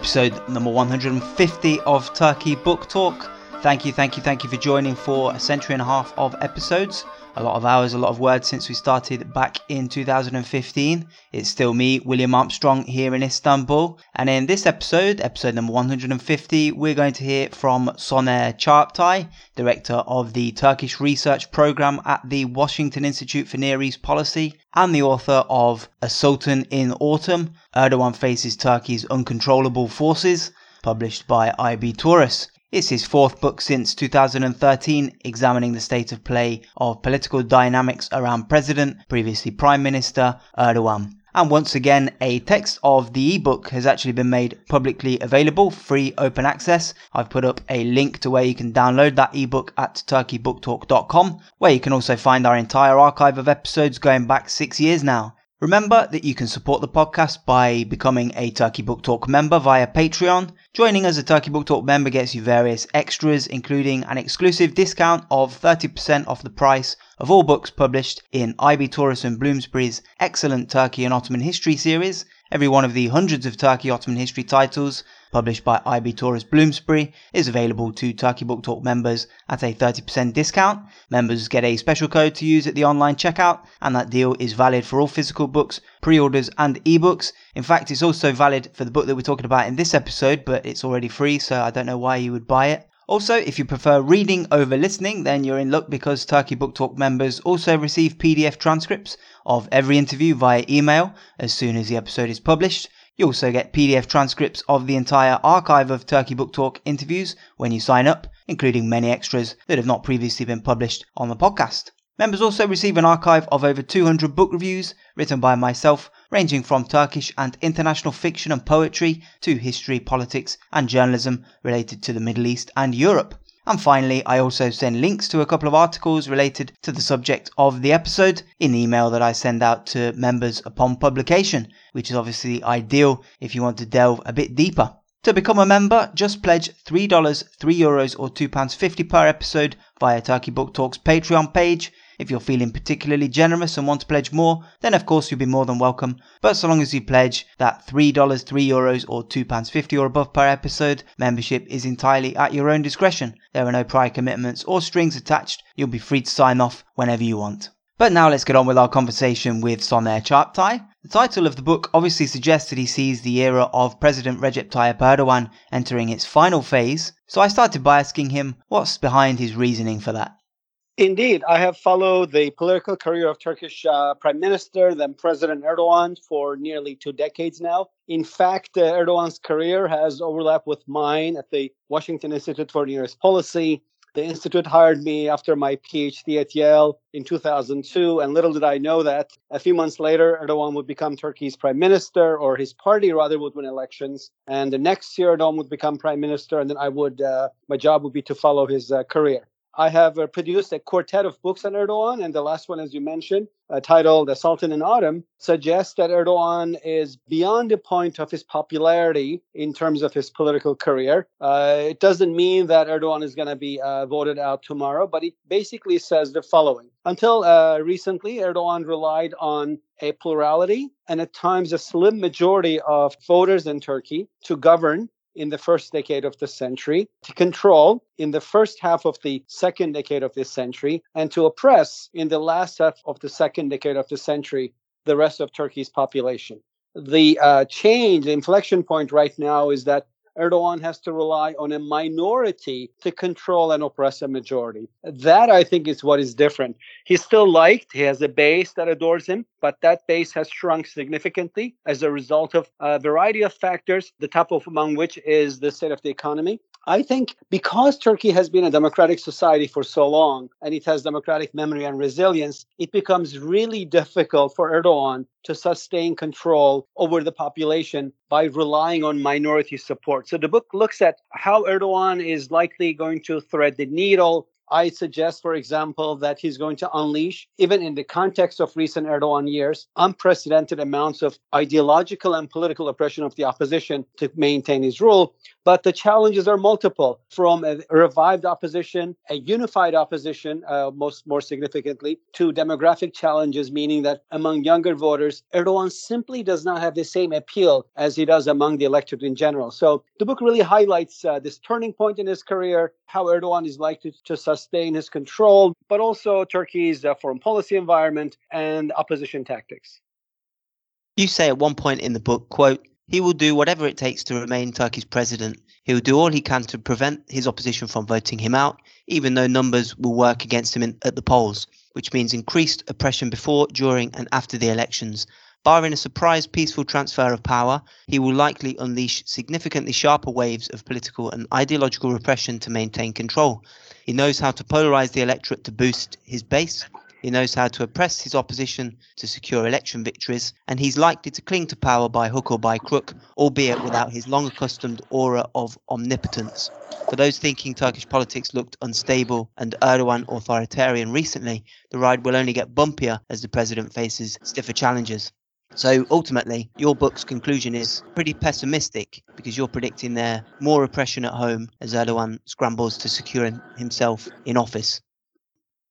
Episode number 150 of Turkey Book Talk. Thank you, thank you, thank you for joining for a century and a half of episodes a lot of hours, a lot of words since we started back in 2015. It's still me, William Armstrong, here in Istanbul. And in this episode, episode number 150, we're going to hear from Soner Çağaptay, director of the Turkish Research Program at the Washington Institute for Near East Policy, and the author of A Sultan in Autumn Erdogan Faces Turkey's Uncontrollable Forces, published by IB Tauris. It's his fourth book since 2013, examining the state of play of political dynamics around President, previously Prime Minister, Erdogan. And once again, a text of the ebook has actually been made publicly available, free open access. I've put up a link to where you can download that ebook at turkeybooktalk.com, where you can also find our entire archive of episodes going back six years now. Remember that you can support the podcast by becoming a Turkey Book Talk member via Patreon. Joining as a Turkey Book Talk member gets you various extras, including an exclusive discount of 30% off the price of all books published in IB Tauris and Bloomsbury's excellent Turkey and Ottoman history series. Every one of the hundreds of Turkey Ottoman history titles published by IB Tauris Bloomsbury, is available to Turkey Book Talk members at a 30% discount. Members get a special code to use at the online checkout, and that deal is valid for all physical books, pre orders, and ebooks. In fact, it's also valid for the book that we're talking about in this episode, but it's already free, so I don't know why you would buy it. Also, if you prefer reading over listening, then you're in luck because Turkey Book Talk members also receive PDF transcripts of every interview via email as soon as the episode is published. You also get PDF transcripts of the entire archive of Turkey Book Talk interviews when you sign up, including many extras that have not previously been published on the podcast. Members also receive an archive of over 200 book reviews written by myself, ranging from Turkish and international fiction and poetry to history, politics, and journalism related to the Middle East and Europe. And finally, I also send links to a couple of articles related to the subject of the episode in the email that I send out to members upon publication, which is obviously ideal if you want to delve a bit deeper. To become a member, just pledge $3, €3 Euros or £2.50 per episode via Turkey Book Talk's Patreon page if you're feeling particularly generous and want to pledge more, then of course you'll be more than welcome. But so long as you pledge that $3, 3 euros or £2.50 or above per episode, membership is entirely at your own discretion. There are no prior commitments or strings attached. You'll be free to sign off whenever you want. But now let's get on with our conversation with Soner Çağaptay. The title of the book obviously suggests that he sees the era of President Recep Tayyip Erdogan entering its final phase, so I started by asking him what's behind his reasoning for that. Indeed, I have followed the political career of Turkish uh, Prime Minister, then President Erdogan, for nearly two decades now. In fact, uh, Erdogan's career has overlapped with mine at the Washington Institute for Near East Policy. The institute hired me after my PhD at Yale in 2002, and little did I know that a few months later, Erdogan would become Turkey's prime minister, or his party rather would win elections, and the next year Erdogan would become prime minister, and then I would, uh, my job would be to follow his uh, career. I have uh, produced a quartet of books on Erdogan, and the last one, as you mentioned, uh, titled The Sultan in Autumn, suggests that Erdogan is beyond the point of his popularity in terms of his political career. Uh, it doesn't mean that Erdogan is going to be uh, voted out tomorrow, but it basically says the following. Until uh, recently, Erdogan relied on a plurality and at times a slim majority of voters in Turkey to govern in the first decade of the century, to control in the first half of the second decade of this century, and to oppress in the last half of the second decade of the century the rest of Turkey's population. The uh, change, the inflection point right now is that Erdogan has to rely on a minority to control and oppress a majority. That, I think, is what is different. He's still liked, he has a base that adores him, but that base has shrunk significantly as a result of a variety of factors, the top of among which is the state of the economy. I think because Turkey has been a democratic society for so long and it has democratic memory and resilience, it becomes really difficult for Erdogan to sustain control over the population by relying on minority support. So the book looks at how Erdogan is likely going to thread the needle I suggest, for example, that he's going to unleash, even in the context of recent Erdogan years, unprecedented amounts of ideological and political oppression of the opposition to maintain his rule. But the challenges are multiple from a revived opposition, a unified opposition, uh, most more significantly, to demographic challenges, meaning that among younger voters, Erdogan simply does not have the same appeal as he does among the electorate in general. So the book really highlights uh, this turning point in his career, how Erdogan is likely to sustain his control, but also Turkey's uh, foreign policy environment and opposition tactics. You say at one point in the book, quote, he will do whatever it takes to remain Turkey's president. He will do all he can to prevent his opposition from voting him out, even though numbers will work against him in, at the polls, which means increased oppression before, during, and after the elections. Barring a surprise peaceful transfer of power, he will likely unleash significantly sharper waves of political and ideological repression to maintain control. He knows how to polarize the electorate to boost his base, he knows how to oppress his opposition to secure election victories, and he's likely to cling to power by hook or by crook, albeit without his long accustomed aura of omnipotence. For those thinking Turkish politics looked unstable and Erdogan authoritarian recently, the ride will only get bumpier as the president faces stiffer challenges. So ultimately, your book's conclusion is pretty pessimistic because you're predicting there more repression at home as Erdogan scrambles to secure himself in office.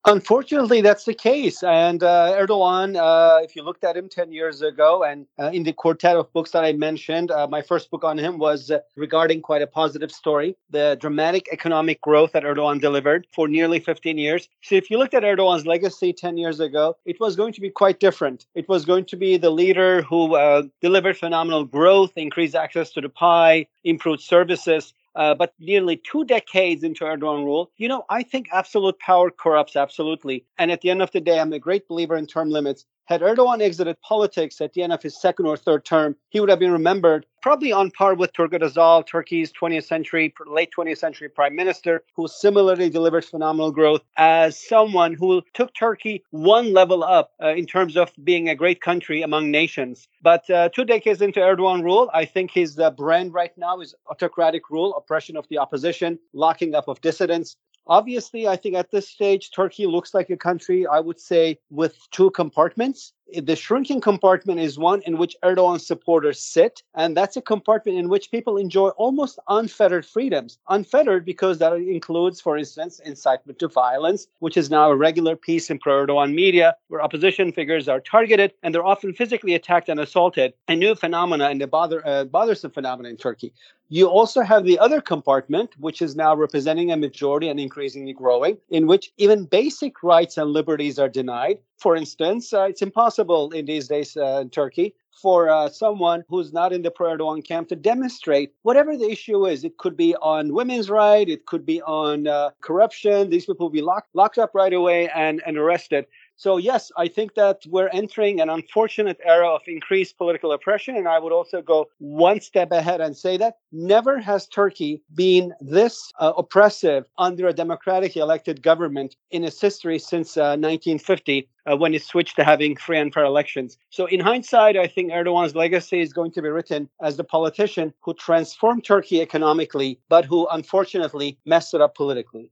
Unfortunately, that's the case. And uh, Erdogan, uh, if you looked at him 10 years ago, and uh, in the quartet of books that I mentioned, uh, my first book on him was uh, regarding quite a positive story the dramatic economic growth that Erdogan delivered for nearly 15 years. So, if you looked at Erdogan's legacy 10 years ago, it was going to be quite different. It was going to be the leader who uh, delivered phenomenal growth, increased access to the pie, improved services, uh, but nearly two decades into Erdogan rule, you know, I think absolute power corrupts absolutely. And at the end of the day, I'm a great believer in term limits. Had Erdogan exited politics at the end of his second or third term, he would have been remembered probably on par with Turgut Özal, Turkey's 20th century, late 20th century prime minister, who similarly delivered phenomenal growth as someone who took Turkey one level up uh, in terms of being a great country among nations. But uh, two decades into Erdogan rule, I think his uh, brand right now is autocratic rule, oppression of the opposition, locking up of dissidents, Obviously, I think at this stage, Turkey looks like a country, I would say, with two compartments. The shrinking compartment is one in which Erdogan supporters sit, and that's a compartment in which people enjoy almost unfettered freedoms. Unfettered because that includes, for instance, incitement to violence, which is now a regular piece in pro Erdogan media, where opposition figures are targeted and they're often physically attacked and assaulted, a new phenomena and a bother, uh, bothersome phenomenon in Turkey. You also have the other compartment, which is now representing a majority and increasingly growing, in which even basic rights and liberties are denied. For instance, uh, it's impossible in these days uh, in Turkey for uh, someone who's not in the pro Erdogan camp to demonstrate whatever the issue is. It could be on women's rights, it could be on uh, corruption. These people will be locked, locked up right away and, and arrested. So, yes, I think that we're entering an unfortunate era of increased political oppression. And I would also go one step ahead and say that never has Turkey been this uh, oppressive under a democratically elected government in its history since uh, 1950. Uh, when it switched to having free and fair elections. So, in hindsight, I think Erdogan's legacy is going to be written as the politician who transformed Turkey economically, but who unfortunately messed it up politically.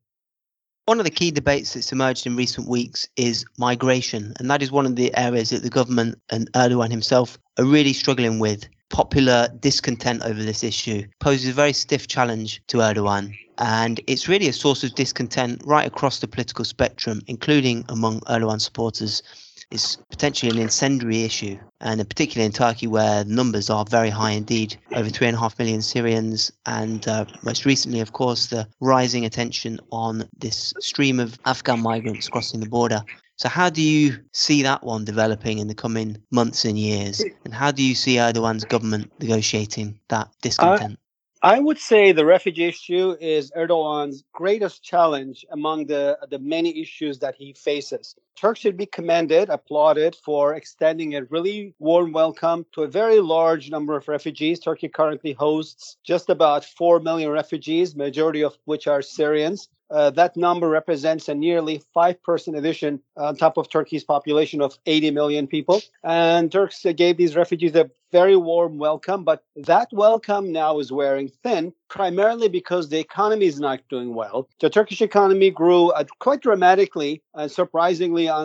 One of the key debates that's emerged in recent weeks is migration, and that is one of the areas that the government and Erdogan himself are really struggling with. Popular discontent over this issue poses a very stiff challenge to Erdogan, and it's really a source of discontent right across the political spectrum, including among Erdogan supporters is potentially an incendiary issue, and particularly in Turkey, where numbers are very high indeed over three and a half million Syrians, and uh, most recently, of course, the rising attention on this stream of Afghan migrants crossing the border. So, how do you see that one developing in the coming months and years? And how do you see Erdogan's government negotiating that discontent? I would say the refugee issue is Erdogan's greatest challenge among the, the many issues that he faces. Turks should be commended, applauded for extending a really warm welcome to a very large number of refugees. Turkey currently hosts just about 4 million refugees, majority of which are Syrians. Uh, that number represents a nearly 5% addition on top of Turkey's population of 80 million people. And Turks gave these refugees a very warm welcome, but that welcome now is wearing thin, primarily because the economy is not doing well. The Turkish economy grew uh, quite dramatically and surprisingly uh,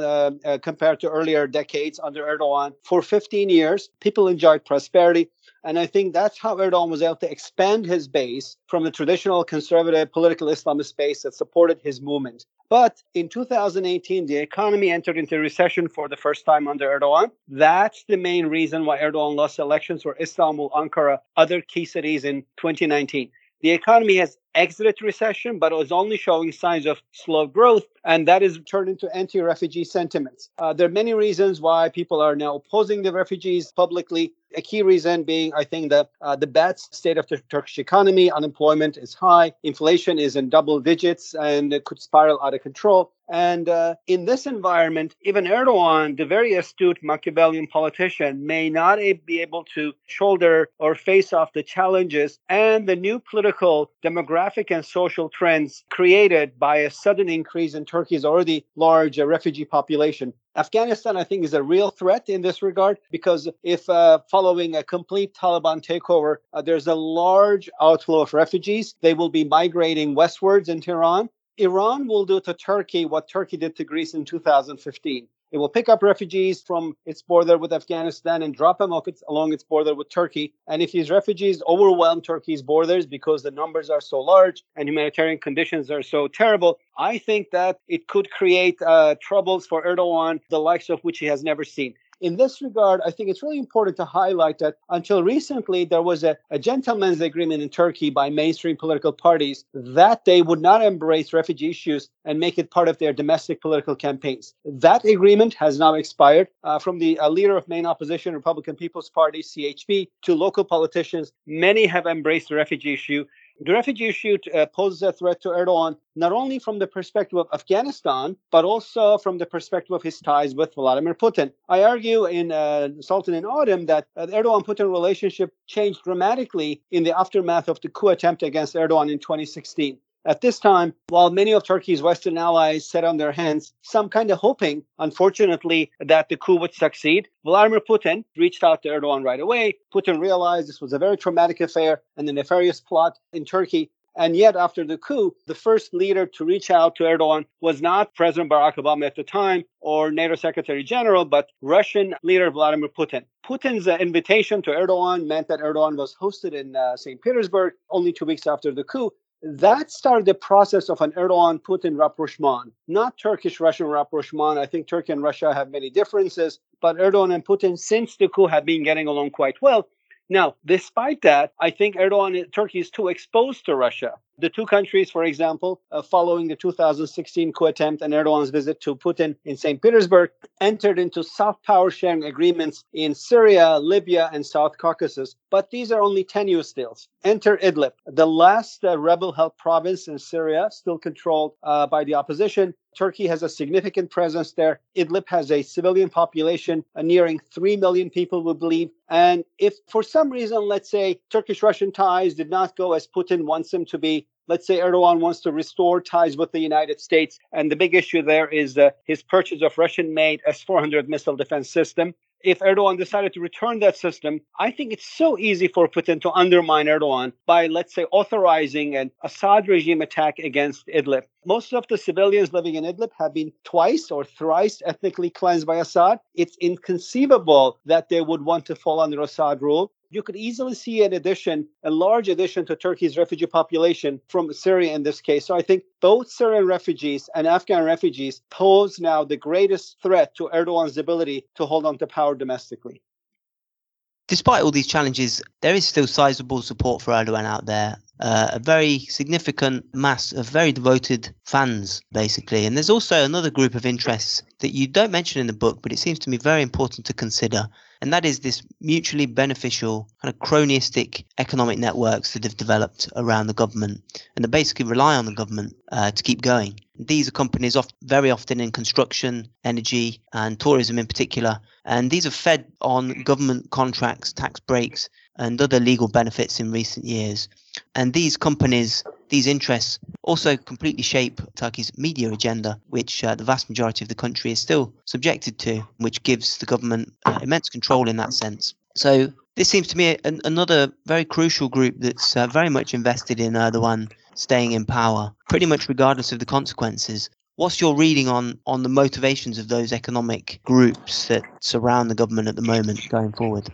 uh, compared to earlier decades under Erdogan for 15 years. People enjoyed prosperity. And I think that's how Erdogan was able to expand his base from the traditional conservative political Islamist base that supported his movement. But in 2018, the economy entered into recession for the first time under Erdogan. That's the main reason why Erdogan lost elections for Istanbul, Ankara, other key cities in 2019. The economy has exited recession, but was only showing signs of slow growth, and that is turned into anti-refugee sentiments. Uh, there are many reasons why people are now opposing the refugees publicly. A key reason being, I think, that uh, the bad state of the Turkish economy, unemployment is high, inflation is in double digits, and it could spiral out of control. And uh, in this environment, even Erdogan, the very astute Machiavellian politician, may not be able to shoulder or face off the challenges and the new political, demographic, and social trends created by a sudden increase in Turkey's already large uh, refugee population. Afghanistan, I think, is a real threat in this regard because if uh, following a complete Taliban takeover, uh, there's a large outflow of refugees, they will be migrating westwards into Iran. Iran will do to Turkey what Turkey did to Greece in 2015. It will pick up refugees from its border with Afghanistan and drop them off along its border with Turkey. And if these refugees overwhelm Turkey's borders because the numbers are so large and humanitarian conditions are so terrible, I think that it could create uh, troubles for Erdogan, the likes of which he has never seen in this regard, I think it's really important to highlight that until recently, there was a, a, gentleman's agreement in Turkey by mainstream political parties that they would not embrace refugee issues and make it part of their domestic political campaigns. That agreement has now expired. Uh, from the uh, leader of main opposition, Republican People's Party, CHP, to local politicians, many have embraced the refugee issue. The refugee issue uh, poses a threat to Erdogan not only from the perspective of Afghanistan, but also from the perspective of his ties with Vladimir Putin. I argue in uh, Sultan in Autumn that uh, the Erdogan Putin relationship changed dramatically in the aftermath of the coup attempt against Erdogan in 2016. At this time, while many of Turkey's Western allies sat on their hands, some kind of hoping, unfortunately, that the coup would succeed, Vladimir Putin reached out to Erdogan right away. Putin realized this was a very traumatic affair and a nefarious plot in Turkey. And yet, after the coup, the first leader to reach out to Erdogan was not President Barack Obama at the time or NATO Secretary General, but Russian leader Vladimir Putin. Putin's uh, invitation to Erdogan meant that Erdogan was hosted in uh, St. Petersburg only two weeks after the coup that started the process of an Erdogan Putin rapprochement, not Turkish Russian rapprochement. I think Turkey and Russia have many differences, but Erdogan and Putin, since the coup, have been getting along quite well. Now, despite that, I think Erdogan, Turkey is too exposed to Russia. The two countries, for example, uh, following the 2016 coup attempt and Erdogan's visit to Putin in St. Petersburg, entered into soft power sharing agreements in Syria, Libya, and South Caucasus. But these are only tenuous deals. Enter Idlib, the last uh, rebel held province in Syria, still controlled uh, by the opposition. Turkey has a significant presence there. Idlib has a civilian population uh, nearing 3 million people, we believe. And if for some reason, let's say Turkish Russian ties did not go as Putin wants them to be, let's say Erdogan wants to restore ties with the United States. And the big issue there is uh, his purchase of Russian made S 400 missile defense system if Erdogan decided to return that system, I think it's so easy for Putin to undermine Erdogan by, let's say, authorizing an Assad regime attack against Idlib. Most of the civilians living in Idlib have been twice or thrice ethnically cleansed by Assad. It's inconceivable that they would want to fall under Assad rule you could easily see an addition, a large addition to Turkey's refugee population from Syria in this case. So I think both Syrian refugees and Afghan refugees pose now the greatest threat to Erdogan's ability to hold on to power domestically. Despite all these challenges, there is still sizable support for Erdogan out there. Uh, a very significant mass of very devoted fans, basically. And there's also another group of interests that you don't mention in the book, but it seems to me very important to consider and that is this mutually beneficial kind of cronyistic economic networks that have developed around the government and that basically rely on the government uh, to keep going. These are companies oft, very often in construction, energy, and tourism in particular, and these are fed on government contracts, tax breaks, and other legal benefits in recent years. And these companies these interests also completely shape Turkey's media agenda, which uh, the vast majority of the country is still subjected to, which gives the government uh, immense control in that sense. So this seems to me an, another very crucial group that's uh, very much invested in Erdogan staying in power, pretty much regardless of the consequences. What's your reading on on the motivations of those economic groups that surround the government at the moment going forward?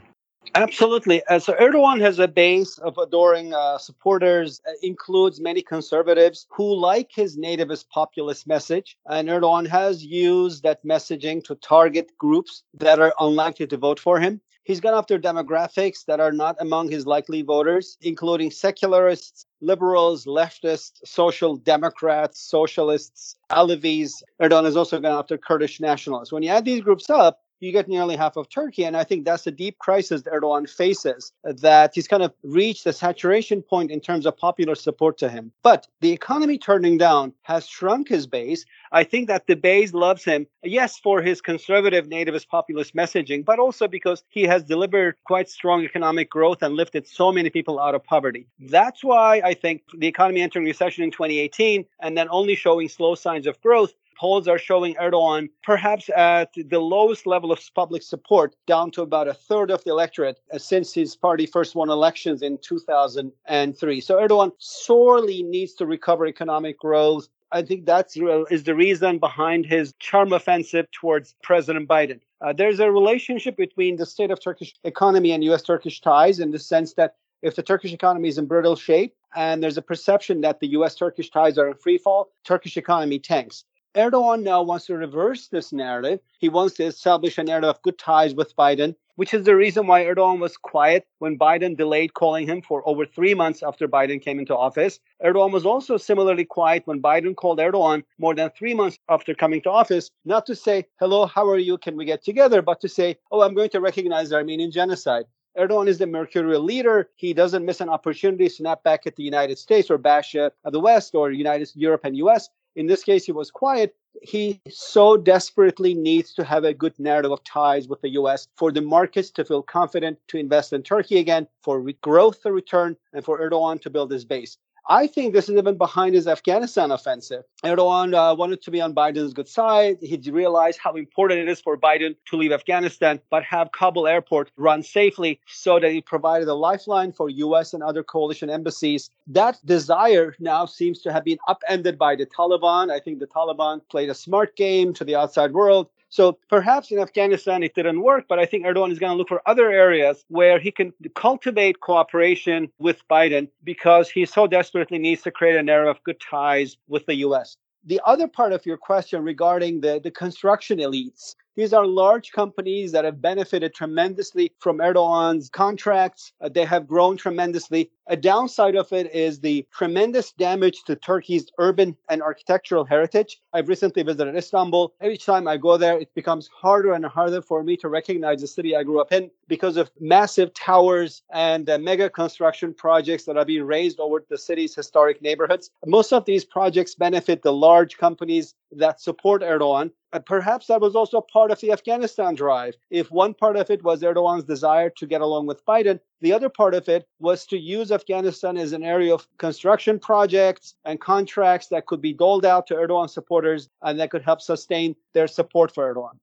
Absolutely. Uh, so Erdogan has a base of adoring uh, supporters, uh, includes many conservatives who like his nativist populist message. And Erdogan has used that messaging to target groups that are unlikely to vote for him. He's gone after demographics that are not among his likely voters, including secularists, liberals, leftists, social democrats, socialists, Alevis. Erdogan has also gone after Kurdish nationalists. When you add these groups up, you get nearly half of Turkey. And I think that's the deep crisis that Erdogan faces, that he's kind of reached the saturation point in terms of popular support to him. But the economy turning down has shrunk his base. I think that the base loves him, yes, for his conservative nativist populist messaging, but also because he has delivered quite strong economic growth and lifted so many people out of poverty. That's why I think the economy entering recession in 2018 and then only showing slow signs of growth polls are showing Erdogan perhaps at the lowest level of public support, down to about a third of the electorate uh, since his party first won elections in 2003. So Erdogan sorely needs to recover economic growth. I think that is is the reason behind his charm offensive towards President Biden. Uh, there's a relationship between the state of Turkish economy and U.S. Turkish ties in the sense that if the Turkish economy is in brittle shape and there's a perception that the US Turkish ties are in free fall, Turkish economy tanks. Erdogan now wants to reverse this narrative. He wants to establish a narrative of good ties with Biden, which is the reason why Erdogan was quiet when Biden delayed calling him for over three months after Biden came into office. Erdogan was also similarly quiet when Biden called Erdogan more than three months after coming to office, not to say, hello, how are you? Can we get together? But to say, oh, I'm going to recognize the Armenian genocide. Erdogan is the mercurial leader. He doesn't miss an opportunity to snap back at the United States or bash uh, the West or United Europe and US. In this case, he was quiet. He so desperately needs to have a good narrative of ties with the US for the markets to feel confident to invest in Turkey again, for growth to return, and for Erdogan to build his base. I think this is even behind his Afghanistan offensive. Erdogan uh, wanted to be on Biden's good side. He realized how important it is for Biden to leave Afghanistan, but have Kabul airport run safely so that he provided a lifeline for U.S. and other coalition embassies. That desire now seems to have been upended by the Taliban. I think the Taliban played a smart game to the outside world so perhaps in Afghanistan it didn't work, but I think Erdogan is going to look for other areas where he can cultivate cooperation with Biden because he so desperately needs to create an era of good ties with the US. The other part of your question regarding the, the construction elites, these are large companies that have benefited tremendously from Erdogan's contracts. Uh, they have grown tremendously. A downside of it is the tremendous damage to Turkey's urban and architectural heritage. I've recently visited Istanbul. Every time I go there, it becomes harder and harder for me to recognize the city I grew up in because of massive towers and uh, mega construction projects that are being raised over the city's historic neighborhoods. Most of these projects benefit the large companies that support Erdogan. Uh, perhaps that was also part of the Afghanistan drive. If one part of it was Erdogan's desire to get along with Biden, the other part of it was to use Afghanistan as an area of construction projects and contracts that could be doled out to Erdogan supporters and that could help sustain their support for Erdogan.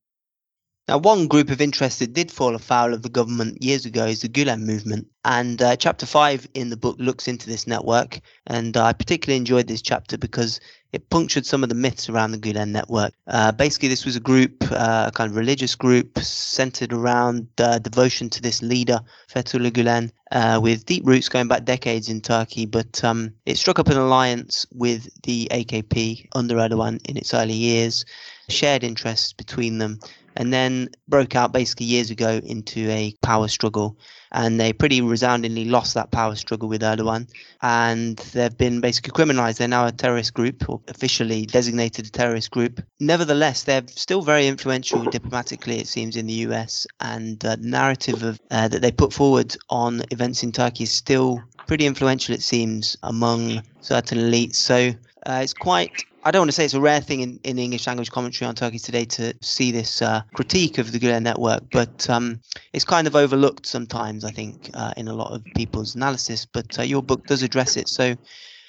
Now, one group of interest that did fall afoul of the government years ago is the Gulen movement. And uh, chapter five in the book looks into this network. And I particularly enjoyed this chapter because it punctured some of the myths around the Gulen network. Uh, basically, this was a group, uh, a kind of religious group centered around uh, devotion to this leader, Fethullah Gulen, uh, with deep roots going back decades in Turkey. But um, it struck up an alliance with the AKP under Erdogan in its early years, shared interests between them and then broke out basically years ago into a power struggle. And they pretty resoundingly lost that power struggle with Erdogan. And they've been basically criminalized. They're now a terrorist group, or officially designated a terrorist group. Nevertheless, they're still very influential diplomatically, it seems, in the US. And the narrative of, uh, that they put forward on events in Turkey is still pretty influential, it seems, among certain elites. So uh, it's quite I don't want to say it's a rare thing in, in English language commentary on Turkey today to see this uh, critique of the Gulen network, but um, it's kind of overlooked sometimes, I think, uh, in a lot of people's analysis. But uh, your book does address it. So,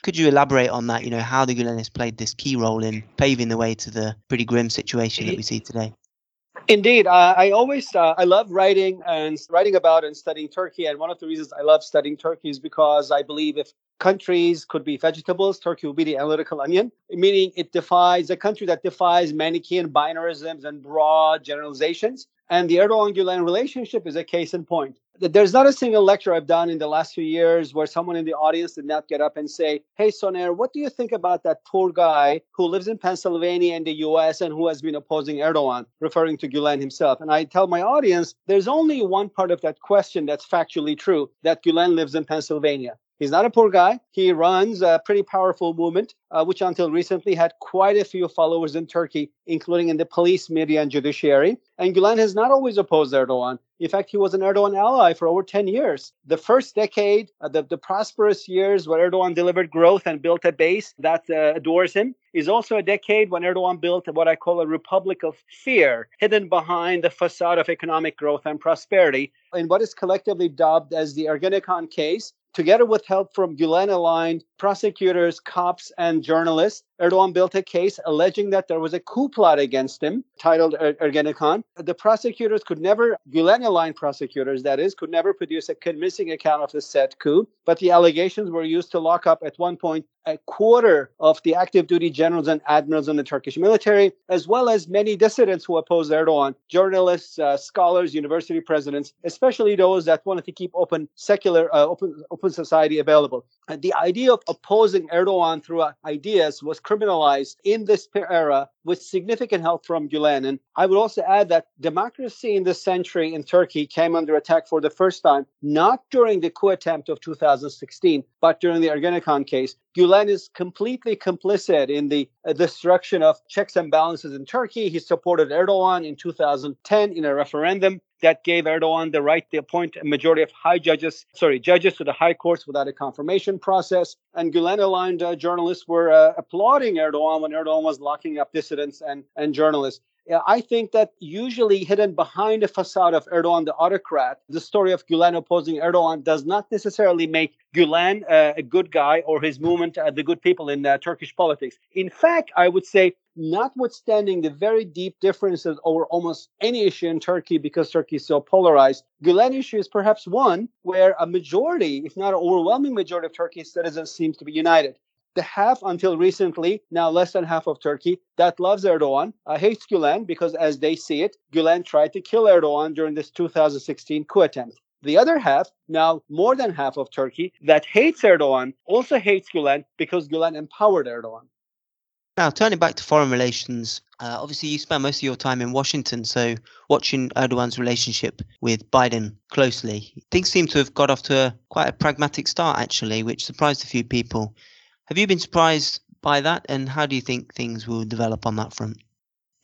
Could you elaborate on that? You know, how the Gulenists played this key role in paving the way to the pretty grim situation that we see today? Indeed, uh, I always uh, I love writing and writing about and studying Turkey. And one of the reasons I love studying Turkey is because I believe if countries could be vegetables, Turkey would be the analytical onion, meaning it defies a country that defies Manichaean binarisms and broad generalizations. And the Erdogan Gulen relationship is a case in point. There's not a single lecture I've done in the last few years where someone in the audience did not get up and say, Hey, Soner, what do you think about that poor guy who lives in Pennsylvania in the US and who has been opposing Erdogan, referring to Gulen himself? And I tell my audience, there's only one part of that question that's factually true that Gulen lives in Pennsylvania. He's not a poor guy. He runs a pretty powerful movement, uh, which until recently had quite a few followers in Turkey, including in the police, media, and judiciary. And Gulen has not always opposed Erdogan. In fact, he was an Erdogan ally for over 10 years. The first decade, uh, the, the prosperous years where Erdogan delivered growth and built a base that uh, adores him, is also a decade when Erdogan built what I call a republic of fear, hidden behind the facade of economic growth and prosperity, in what is collectively dubbed as the Ergenekon case, Together with help from Gulen aligned prosecutors, cops, and journalists, Erdogan built a case alleging that there was a coup plot against him, titled er- Ergenekon. The prosecutors could never, Gulen aligned prosecutors, that is, could never produce a convincing account of the said coup, but the allegations were used to lock up at one point a quarter of the active duty generals and admirals in the Turkish military, as well as many dissidents who opposed Erdogan, journalists, uh, scholars, university presidents, especially those that wanted to keep open secular, uh, open, open society available. And the idea of opposing Erdogan through ideas was criminalized in this era with significant help from Gulen. And I would also add that democracy in this century in Turkey came under attack for the first time, not during the coup attempt of 2016, but during the Ergenekon case. Gulen is completely complicit in the uh, destruction of checks and balances in Turkey. He supported Erdogan in 2010 in a referendum that gave Erdogan the right to appoint a majority of high judges, sorry, judges to the high courts without a confirmation process. And Gulen aligned uh, journalists were uh, applauding Erdogan when Erdogan was locking up dissidents and, and journalists. I think that usually hidden behind the facade of Erdogan, the autocrat, the story of Gulen opposing Erdogan does not necessarily make Gulen uh, a good guy or his movement uh, the good people in uh, Turkish politics. In fact, I would say, notwithstanding the very deep differences over almost any issue in Turkey because Turkey is so polarized, Gulen issue is perhaps one where a majority, if not an overwhelming majority of Turkey's citizens seems to be united the half until recently, now less than half of Turkey, that loves Erdogan, uh, hates Gulen because, as they see it, Gulen tried to kill Erdogan during this 2016 coup attempt. The other half, now more than half of Turkey, that hates Erdogan, also hates Gulen because Gulen empowered Erdogan. Now, turning back to foreign relations, uh, obviously you spent most of your time in Washington, so watching Erdogan's relationship with Biden closely, things seem to have got off to a, quite a pragmatic start, actually, which surprised a few people. Have you been surprised by that, and how do you think things will develop on that front?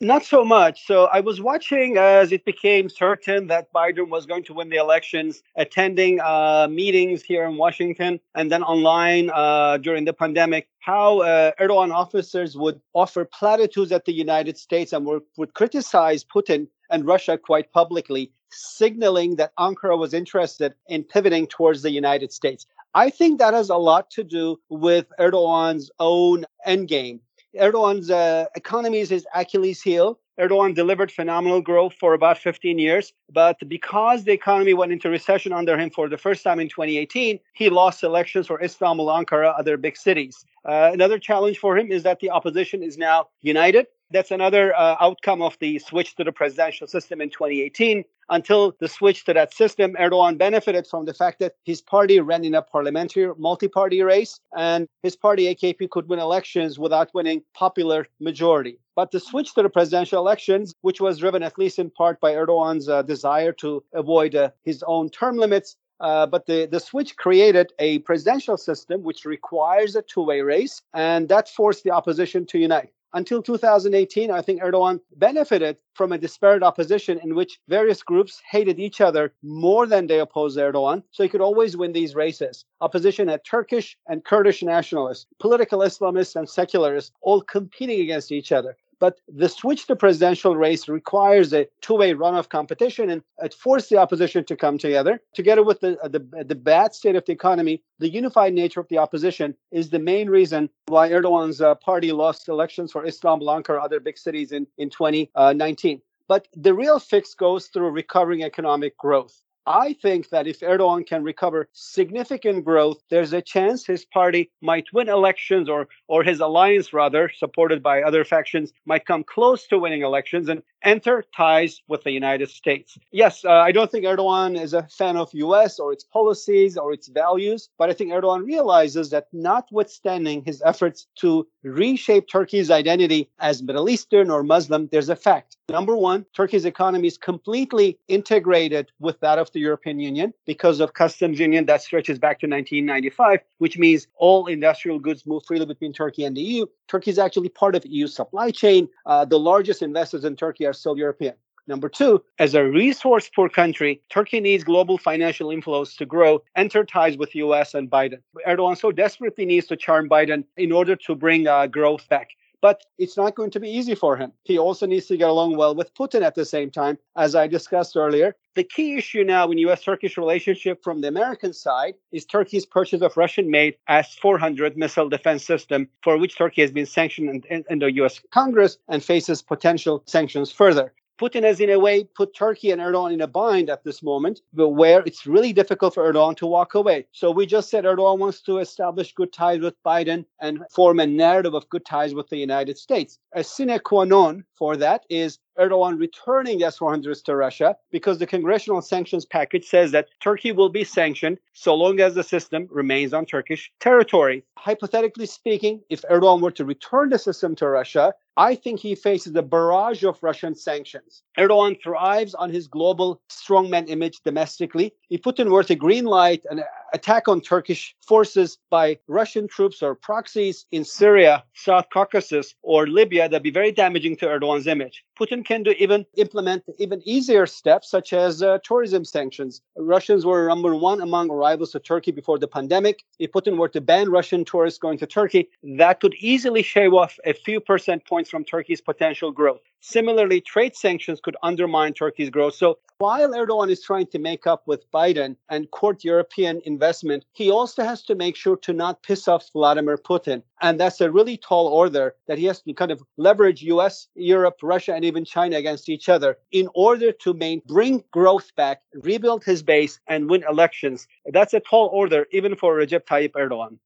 Not so much. So I was watching as it became certain that Biden was going to win the elections, attending uh, meetings here in Washington and then online uh, during the pandemic, how uh, Erdogan officers would offer platitudes at the United States and would, would criticize Putin and Russia quite publicly, signaling that Ankara was interested in pivoting towards the United States. I think that has a lot to do with Erdogan's own endgame. Erdogan's uh, economy is his Achilles heel. Erdogan delivered phenomenal growth for about 15 years, but because the economy went into recession under him for the first time in 2018, he lost elections for Istanbul, Ankara, other big cities. Uh, another challenge for him is that the opposition is now united. That's another uh, outcome of the switch to the presidential system in 2018. Until the switch to that system, Erdogan benefited from the fact that his party ran in a parliamentary multi party race and his party, AKP, could win elections without winning popular majority. But the switch to the presidential elections, which was driven at least in part by Erdogan's uh, desire to avoid uh, his own term limits, uh, but the, the switch created a presidential system which requires a two way race, and that forced the opposition to unite. Until 2018, I think Erdogan benefited from a disparate opposition in which various groups hated each other more than they opposed Erdogan. So he could always win these races. Opposition had Turkish and Kurdish nationalists, political Islamists and secularists, all competing against each other. But the switch to presidential race requires a two-way runoff competition, and it forced the opposition to come together. Together with the, the the bad state of the economy, the unified nature of the opposition is the main reason why Erdogan's uh, party lost elections for Istanbul, Ankara, other big cities in in 2019. But the real fix goes through recovering economic growth. I think that if Erdogan can recover significant growth, there's a chance his party might win elections or or his alliance rather, supported by other factions, might come close to winning elections and enter ties with the United States. Yes, uh, I don't think Erdogan is a fan of US or its policies or its values, but I think Erdogan realizes that notwithstanding his efforts to reshape Turkey's identity as Middle Eastern or Muslim, there's a fact. Number one, Turkey's economy is completely integrated with that of the European Union because of customs union that stretches back to 1995, which means all industrial goods move freely between Turkey and the EU. Turkey is actually part of EU supply chain. Uh, the largest investors in Turkey are still European. Number two, as a resource poor country, Turkey needs global financial inflows to grow, enter ties with US and Biden. Erdogan so desperately needs to charm Biden in order to bring uh, growth back but it's not going to be easy for him. He also needs to get along well with Putin at the same time, as I discussed earlier. The key issue now in US Turkish relationship from the American side is Turkey's purchase of Russian made S 400 missile defense system, for which Turkey has been sanctioned in, in, in the US Congress and faces potential sanctions further. Putin has, in a way, put Turkey and Erdogan in a bind at this moment, where it's really difficult for Erdogan to walk away. So we just said Erdogan wants to establish good ties with Biden and form a narrative of good ties with the United States. A sine qua non for that is Erdogan returning the S 400s to Russia because the congressional sanctions package says that Turkey will be sanctioned so long as the system remains on Turkish territory. Hypothetically speaking, if Erdogan were to return the system to Russia, I think he faces a barrage of Russian sanctions. Erdogan thrives on his global strongman image domestically. If Putin were a green light an attack on Turkish forces by Russian troops or proxies in Syria, South Caucasus, or Libya, that'd be very damaging to Erdogan's image. Putin can do even implement even easier steps such as uh, tourism sanctions. Russians were number one among arrivals to Turkey before the pandemic. If Putin were to ban Russian tourists going to Turkey, that could easily shave off a few percent points from Turkey's potential growth. Similarly, trade sanctions could undermine Turkey's growth. So while Erdogan is trying to make up with Biden and court European investment, he also has to make sure to not piss off Vladimir Putin. And that's a really tall order that he has to kind of leverage US, Europe, Russia, and even China against each other in order to main, bring growth back, rebuild his base, and win elections. That's a tall order, even for Recep Tayyip Erdogan.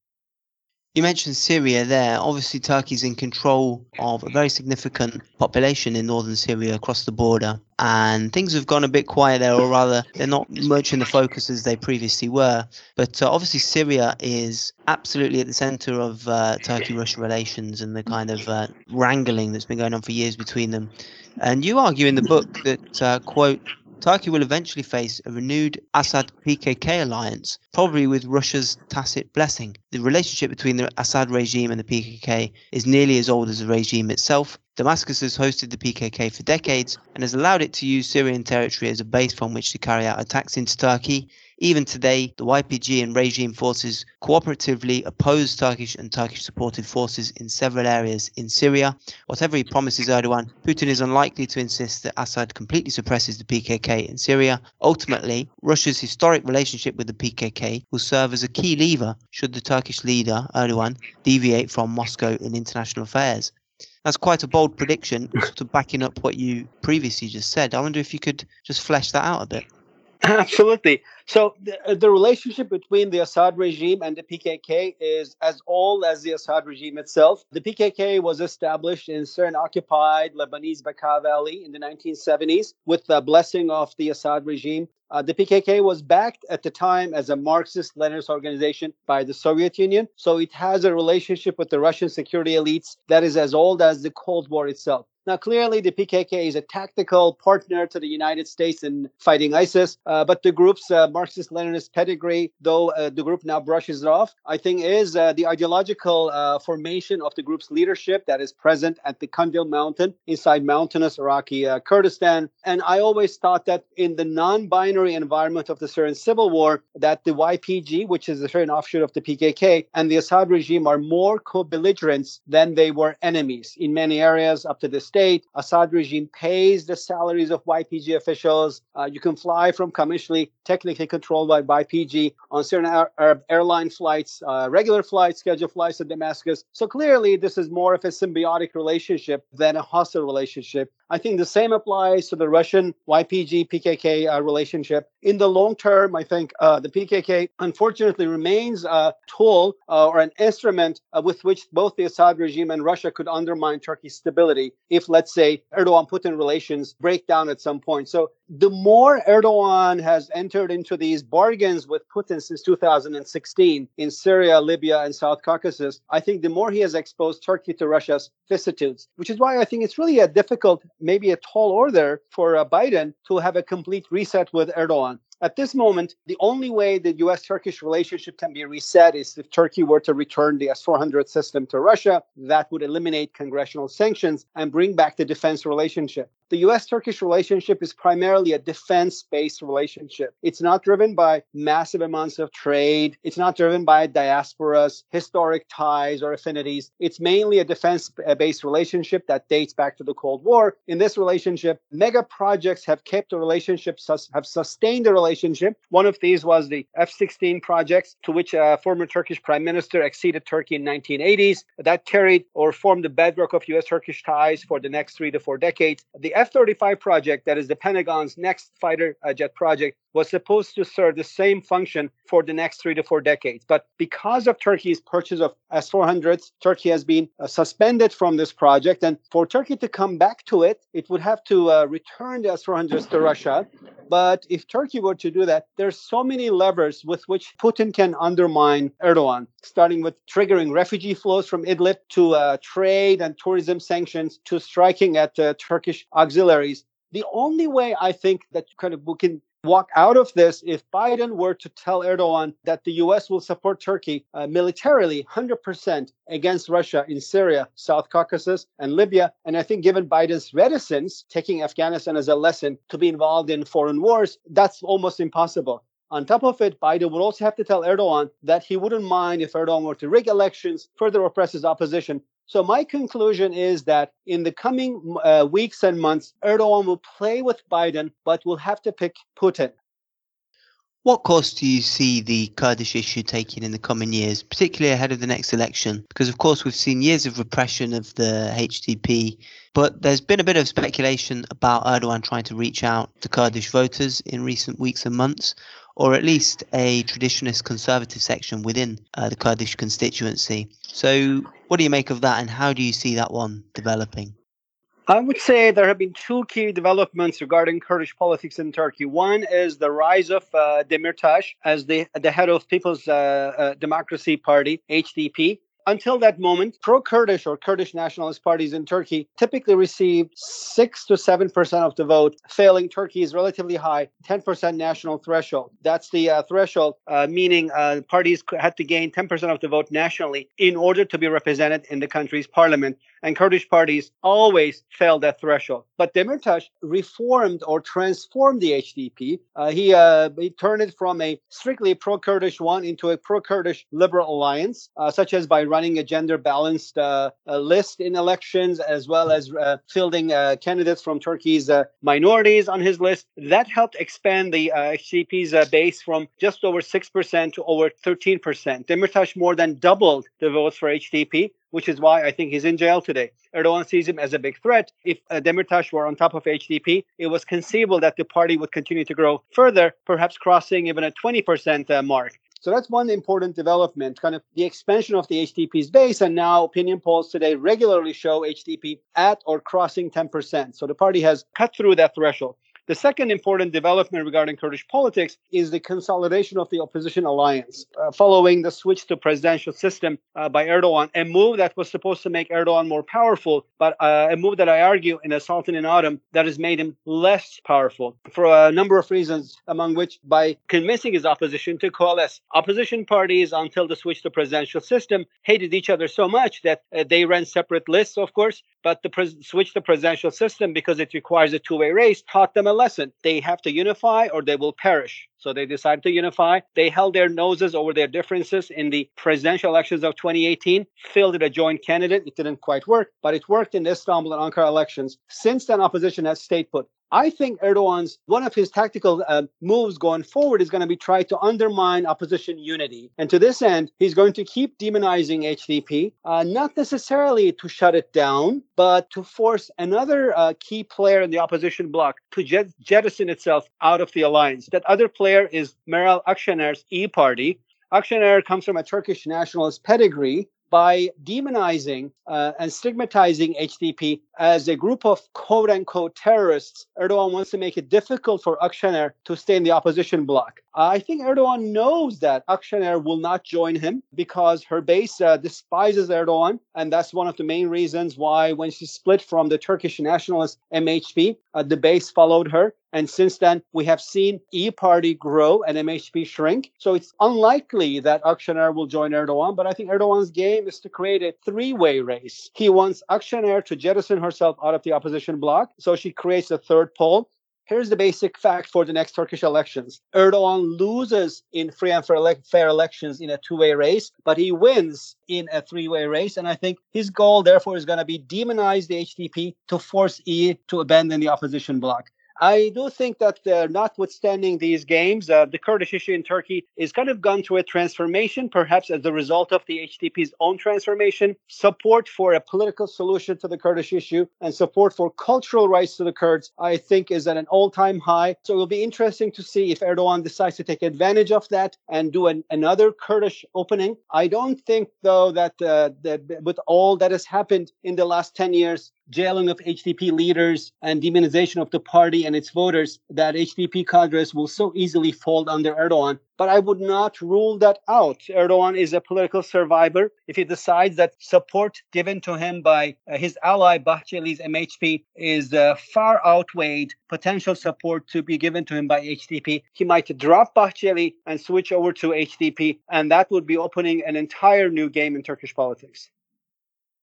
You mentioned Syria there. Obviously, Turkey's in control of a very significant population in northern Syria across the border. And things have gone a bit quiet there, or rather, they're not much in the focus as they previously were. But uh, obviously, Syria is absolutely at the center of uh, Turkey Russia relations and the kind of uh, wrangling that's been going on for years between them. And you argue in the book that, uh, quote, Turkey will eventually face a renewed Assad PKK alliance, probably with Russia's tacit blessing. The relationship between the Assad regime and the PKK is nearly as old as the regime itself. Damascus has hosted the PKK for decades and has allowed it to use Syrian territory as a base from which to carry out attacks into Turkey even today, the YPG and regime forces cooperatively oppose Turkish and Turkish supported forces in several areas in Syria. Whatever he promises Erdogan, Putin is unlikely to insist that Assad completely suppresses the PKK in Syria. Ultimately, Russia's historic relationship with the PKK will serve as a key lever should the Turkish leader, Erdogan, deviate from Moscow in international affairs. That's quite a bold prediction to backing up what you previously just said. I wonder if you could just flesh that out a bit. Absolutely. So the, uh, the relationship between the Assad regime and the PKK is as old as the Assad regime itself. The PKK was established in certain occupied Lebanese Bekaa Valley in the 1970s with the blessing of the Assad regime. Uh, the PKK was backed at the time as a Marxist-Leninist organization by the Soviet Union, so it has a relationship with the Russian security elites that is as old as the Cold War itself. Now, clearly, the PKK is a tactical partner to the United States in fighting ISIS, uh, but the group's uh, Marxist Leninist pedigree, though uh, the group now brushes it off, I think is uh, the ideological uh, formation of the group's leadership that is present at the Kandil Mountain inside mountainous Iraqi uh, Kurdistan. And I always thought that in the non binary environment of the Syrian civil war, that the YPG, which is a Syrian offshoot of the PKK, and the Assad regime are more co belligerents than they were enemies in many areas up to this state. Assad regime pays the salaries of YPG officials. Uh, you can fly from Qamishli, technically controlled by YPG, on Syrian Arab airline flights, uh, regular flights, scheduled flights to Damascus. So clearly, this is more of a symbiotic relationship than a hostile relationship. I think the same applies to the Russian YPG PKK uh, relationship. In the long term, I think uh, the PKK unfortunately remains a tool uh, or an instrument uh, with which both the Assad regime and Russia could undermine Turkey's stability if, let's say, Erdogan Putin relations break down at some point. So the more Erdogan has entered into these bargains with Putin since 2016 in Syria, Libya, and South Caucasus, I think the more he has exposed Turkey to Russia's vicissitudes, which is why I think it's really a difficult, maybe a tall order for uh, Biden to have a complete reset with Erdogan. At this moment, the only way the US Turkish relationship can be reset is if Turkey were to return the S 400 system to Russia. That would eliminate congressional sanctions and bring back the defense relationship. The US Turkish relationship is primarily a defense based relationship. It's not driven by massive amounts of trade. It's not driven by diasporas, historic ties, or affinities. It's mainly a defense based relationship that dates back to the Cold War. In this relationship, mega projects have kept the relationship, have sustained the relationship. One of these was the F 16 projects, to which a former Turkish prime minister acceded Turkey in 1980s. That carried or formed the bedrock of US Turkish ties for the next three to four decades. The F 35 project, that is the Pentagon's next fighter uh, jet project, was supposed to serve the same function for the next three to four decades. But because of Turkey's purchase of S 400s, Turkey has been uh, suspended from this project. And for Turkey to come back to it, it would have to uh, return the S 400s to Russia. But if Turkey were to do that, there's so many levers with which Putin can undermine Erdogan, starting with triggering refugee flows from Idlib to uh, trade and tourism sanctions to striking at uh, Turkish auxiliaries. The only way I think that kind of we can walk out of this if Biden were to tell Erdogan that the US will support Turkey uh, militarily 100% against Russia in Syria, South Caucasus, and Libya. And I think given Biden's reticence, taking Afghanistan as a lesson to be involved in foreign wars, that's almost impossible. On top of it, Biden would also have to tell Erdogan that he wouldn't mind if Erdogan were to rig elections, further oppress his opposition. So my conclusion is that in the coming uh, weeks and months, Erdogan will play with Biden, but will have to pick Putin. What course do you see the Kurdish issue taking in the coming years, particularly ahead of the next election? Because, of course, we've seen years of repression of the HDP, but there's been a bit of speculation about Erdogan trying to reach out to Kurdish voters in recent weeks and months or at least a traditionalist conservative section within uh, the Kurdish constituency. So, what do you make of that, and how do you see that one developing? I would say there have been two key developments regarding Kurdish politics in Turkey. One is the rise of uh, Demirtas as the, the head of People's uh, uh, Democracy Party, HDP, until that moment, pro Kurdish or Kurdish nationalist parties in Turkey typically received 6 to 7% of the vote, failing Turkey's relatively high 10% national threshold. That's the uh, threshold, uh, meaning uh, parties had to gain 10% of the vote nationally in order to be represented in the country's parliament. And Kurdish parties always failed that threshold. But Demirtas reformed or transformed the HDP. Uh, he, uh, he turned it from a strictly pro Kurdish one into a pro Kurdish liberal alliance, uh, such as by running a gender balanced uh, list in elections, as well as uh, fielding uh, candidates from Turkey's minorities on his list. That helped expand the HDP's base from just over 6% to over 13%. Demirtas more than doubled the votes for HDP which is why I think he's in jail today. Erdogan sees him as a big threat. If uh, Demirtas were on top of HDP, it was conceivable that the party would continue to grow further, perhaps crossing even a 20% uh, mark. So that's one important development, kind of the expansion of the HDP's base. And now opinion polls today regularly show HDP at or crossing 10%. So the party has cut through that threshold. The second important development regarding Kurdish politics is the consolidation of the opposition alliance uh, following the switch to presidential system uh, by Erdogan, a move that was supposed to make Erdogan more powerful, but uh, a move that I argue in a Sultan in Autumn that has made him less powerful for a number of reasons, among which by convincing his opposition to coalesce. Opposition parties, until the switch to presidential system, hated each other so much that uh, they ran separate lists, of course, but the pres- switch to presidential system because it requires a two-way race taught them a lesson. They have to unify or they will perish. So they decided to unify. They held their noses over their differences in the presidential elections of 2018, fielded a joint candidate. It didn't quite work, but it worked in the Istanbul and Ankara elections. Since then, opposition has stayed put. I think Erdogan's one of his tactical uh, moves going forward is going to be try to undermine opposition unity. And to this end, he's going to keep demonizing HDP, uh, not necessarily to shut it down, but to force another uh, key player in the opposition bloc to jet- jettison itself out of the alliance. That other player is Meral Akşener's E Party. Akşener comes from a Turkish nationalist pedigree, by demonizing uh, and stigmatizing HDP as a group of quote unquote terrorists, Erdogan wants to make it difficult for Akşener to stay in the opposition bloc. I think Erdogan knows that Akşener will not join him because her base uh, despises Erdogan. And that's one of the main reasons why, when she split from the Turkish nationalist MHP, uh, the base followed her. And since then, we have seen E Party grow and MHP shrink. So it's unlikely that Akşener will join Erdogan. But I think Erdogan's game is to create a three way race. He wants Akşener to jettison herself out of the opposition bloc. So she creates a third pole. Here's the basic fact for the next Turkish elections Erdogan loses in free and fair elections in a two way race, but he wins in a three way race. And I think his goal, therefore, is going to be demonize the HDP to force E to abandon the opposition bloc. I do think that uh, notwithstanding these games, uh, the Kurdish issue in Turkey is kind of gone through a transformation, perhaps as a result of the HDP's own transformation. Support for a political solution to the Kurdish issue and support for cultural rights to the Kurds, I think, is at an all time high. So it will be interesting to see if Erdogan decides to take advantage of that and do an, another Kurdish opening. I don't think, though, that, uh, that with all that has happened in the last 10 years, jailing of HDP leaders and demonization of the party and its voters that HDP cadres will so easily fold under Erdogan. But I would not rule that out. Erdogan is a political survivor. If he decides that support given to him by uh, his ally Bahçeli's MHP is uh, far outweighed potential support to be given to him by HDP, he might drop Bahçeli and switch over to HDP, and that would be opening an entire new game in Turkish politics.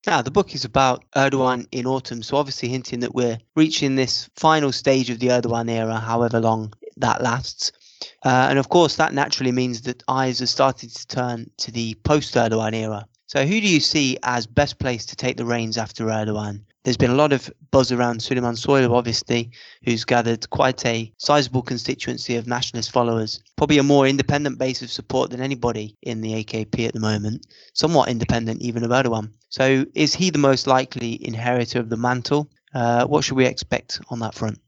Now, the book is about Erdogan in autumn, so obviously hinting that we're reaching this final stage of the Erdogan era, however long that lasts. Uh, and of course, that naturally means that eyes are starting to turn to the post Erdogan era. So, who do you see as best placed to take the reins after Erdogan? There's been a lot of buzz around Süleyman Soylu, obviously, who's gathered quite a sizable constituency of nationalist followers. Probably a more independent base of support than anybody in the AKP at the moment, somewhat independent even of Erdogan. So, is he the most likely inheritor of the mantle? Uh, what should we expect on that front?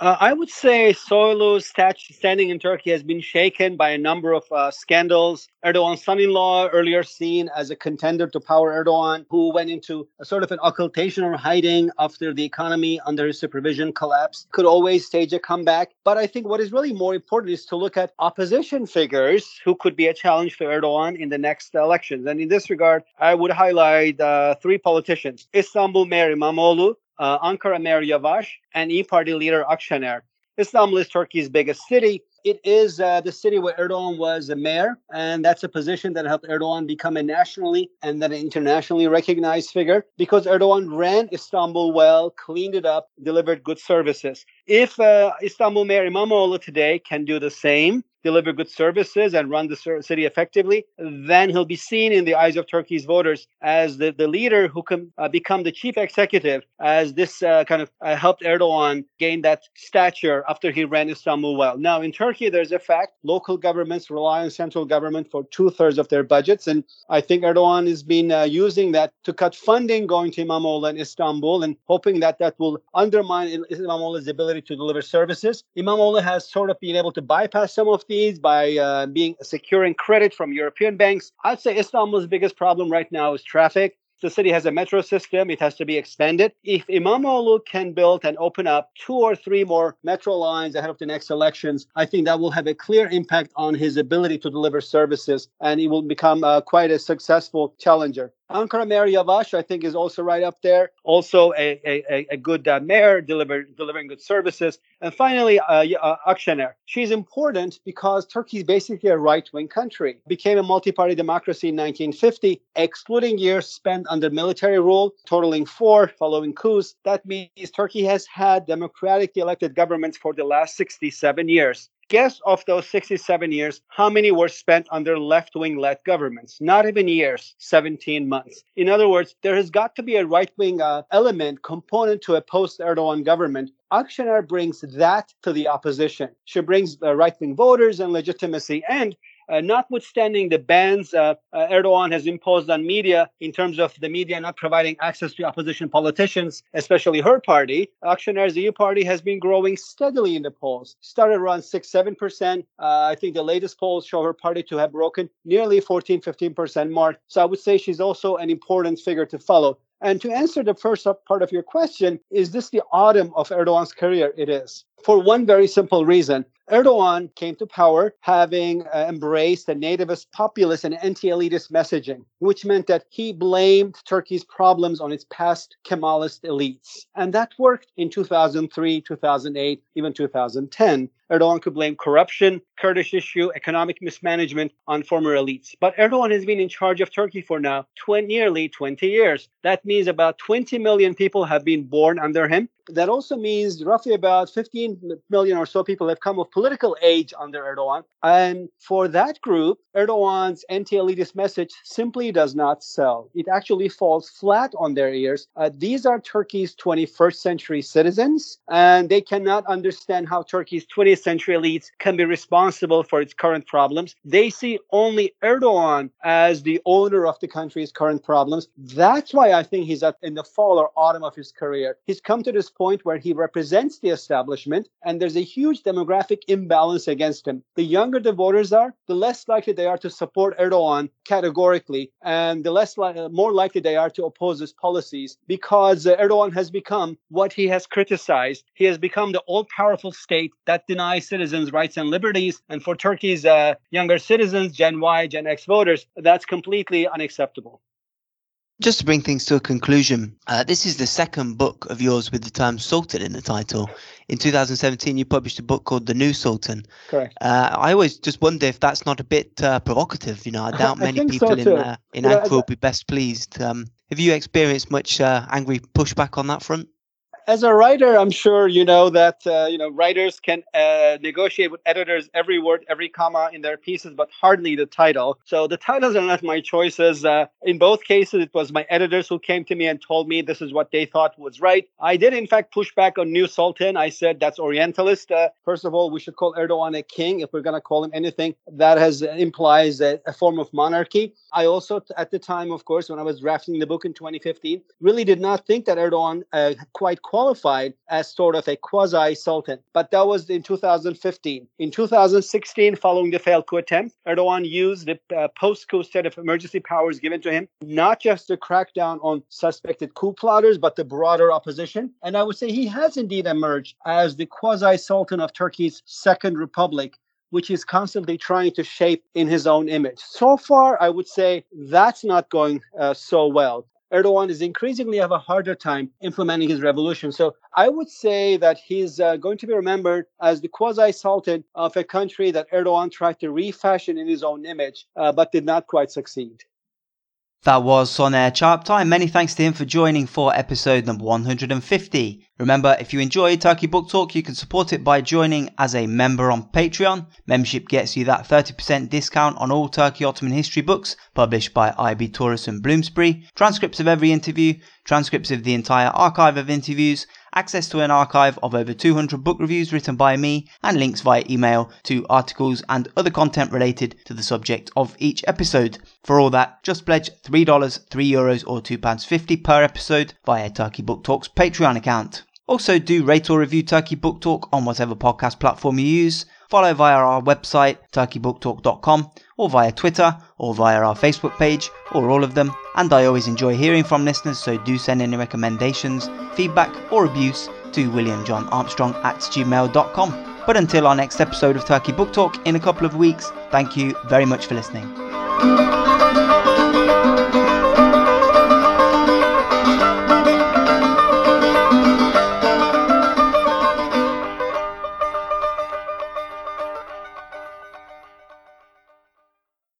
Uh, I would say Soylu's standing in Turkey has been shaken by a number of uh, scandals. Erdogan's son-in-law, earlier seen as a contender to power Erdogan, who went into a sort of an occultation or hiding after the economy under his supervision collapsed, could always stage a comeback. But I think what is really more important is to look at opposition figures who could be a challenge to Erdogan in the next elections. And in this regard, I would highlight uh, three politicians: Istanbul Mayor İmamoğlu, uh, Ankara Mayor Yavaş, and E Party leader Akşener. Istanbul is Turkey's biggest city. It is uh, the city where Erdogan was a mayor, and that's a position that helped Erdogan become a nationally and then an internationally recognized figure because Erdogan ran Istanbul well, cleaned it up, delivered good services. If uh, Istanbul Mayor İmamoğlu today can do the same, deliver good services and run the city effectively, then he'll be seen in the eyes of Turkey's voters as the, the leader who can uh, become the chief executive, as this uh, kind of uh, helped Erdogan gain that stature after he ran Istanbul well. Now, in Turkey, there's a fact local governments rely on central government for two thirds of their budgets. And I think Erdogan has been uh, using that to cut funding going to Imamoglu and Istanbul and hoping that that will undermine Imamoglu's ability to deliver services. Imamoglu has sort of been able to bypass some of the fees, by uh, being securing credit from European banks. I'd say Istanbul's biggest problem right now is traffic. The city has a metro system. It has to be expanded. If İmamoğlu can build and open up two or three more metro lines ahead of the next elections, I think that will have a clear impact on his ability to deliver services and he will become uh, quite a successful challenger. Ankara Mayor Yavaş, I think, is also right up there. Also, a, a, a good uh, mayor, deliver, delivering good services. And finally, uh, uh, Akşener. She's important because Turkey is basically a right wing country. Became a multi party democracy in 1950, excluding years spent under military rule, totaling four following coups. That means Turkey has had democratically elected governments for the last 67 years guess of those 67 years, how many were spent under left wing led governments? Not even years, 17 months. In other words, there has got to be a right wing uh, element component to a post Erdogan government. Akşener brings that to the opposition. She brings the right wing voters and legitimacy. And uh, notwithstanding the bans uh, uh, Erdogan has imposed on media in terms of the media not providing access to opposition politicians, especially her party, Akşener's İYİ party has been growing steadily in the polls. Started around 6 7%. I think the latest polls show her party to have broken nearly 14 15% mark. So I would say she's also an important figure to follow. And to answer the first part of your question, is this the autumn of Erdogan's career? It is. For one very simple reason. Erdogan came to power having uh, embraced the nativist populist and anti-elitist messaging, which meant that he blamed Turkey's problems on its past Kemalist elites. And that worked in 2003, 2008, even 2010. Erdogan could blame corruption, Kurdish issue, economic mismanagement on former elites. But Erdogan has been in charge of Turkey for now 20, nearly 20 years. That means about 20 million people have been born under him that also means roughly about 15 million or so people have come of political age under Erdogan. And for that group, Erdogan's anti elitist message simply does not sell. It actually falls flat on their ears. Uh, these are Turkey's 21st century citizens, and they cannot understand how Turkey's 20th century elites can be responsible for its current problems. They see only Erdogan as the owner of the country's current problems. That's why I think he's at, in the fall or autumn of his career. He's come to this point where he represents the establishment, and there's a huge demographic imbalance against him. The younger the voters are, the less likely they are to support Erdogan categorically, and the less li- more likely they are to oppose his policies because uh, Erdogan has become what he has criticized. He has become the all-powerful state that denies citizens rights and liberties, and for Turkey's uh, younger citizens, Gen Y, Gen X voters, that's completely unacceptable. Just to bring things to a conclusion, uh, this is the second book of yours with the term Sultan in the title. In 2017, you published a book called The New Sultan. Correct. Uh, I always just wonder if that's not a bit uh, provocative. You know, I doubt many I people so in uh, in Ankara will be best pleased. Um, have you experienced much uh, angry pushback on that front? As a writer, I'm sure you know that uh, you know writers can uh, negotiate with editors every word, every comma in their pieces, but hardly the title. So the titles are not my choices. Uh, in both cases, it was my editors who came to me and told me this is what they thought was right. I did, in fact, push back on New Sultan. I said that's Orientalist. Uh, first of all, we should call Erdogan a king if we're going to call him anything that has uh, implies a, a form of monarchy. I also, at the time, of course, when I was drafting the book in 2015, really did not think that Erdogan uh, quite qualified as sort of a quasi sultan. But that was in 2015. In 2016, following the failed coup attempt, Erdogan used the uh, post coup set of emergency powers given to him, not just to crack down on suspected coup plotters, but the broader opposition. And I would say he has indeed emerged as the quasi sultan of Turkey's second republic which he's constantly trying to shape in his own image. So far, I would say that's not going uh, so well. Erdogan is increasingly have a harder time implementing his revolution. So I would say that he's uh, going to be remembered as the quasi sultan of a country that Erdogan tried to refashion in his own image, uh, but did not quite succeed. That was Soner Çağaptay. Many thanks to him for joining for episode number 150. Remember, if you enjoy Turkey Book Talk, you can support it by joining as a member on Patreon. Membership gets you that 30% discount on all Turkey Ottoman history books published by IB Tauris and Bloomsbury, transcripts of every interview, transcripts of the entire archive of interviews, access to an archive of over 200 book reviews written by me, and links via email to articles and other content related to the subject of each episode. For all that, just pledge $3, 3 euros or £2.50 per episode via Turkey Book Talk's Patreon account. Also, do rate or review Turkey Book Talk on whatever podcast platform you use. Follow via our website, turkeybooktalk.com, or via Twitter, or via our Facebook page, or all of them. And I always enjoy hearing from listeners, so do send any recommendations, feedback, or abuse to williamjohnarmstrong at gmail.com. But until our next episode of Turkey Book Talk in a couple of weeks, thank you very much for listening.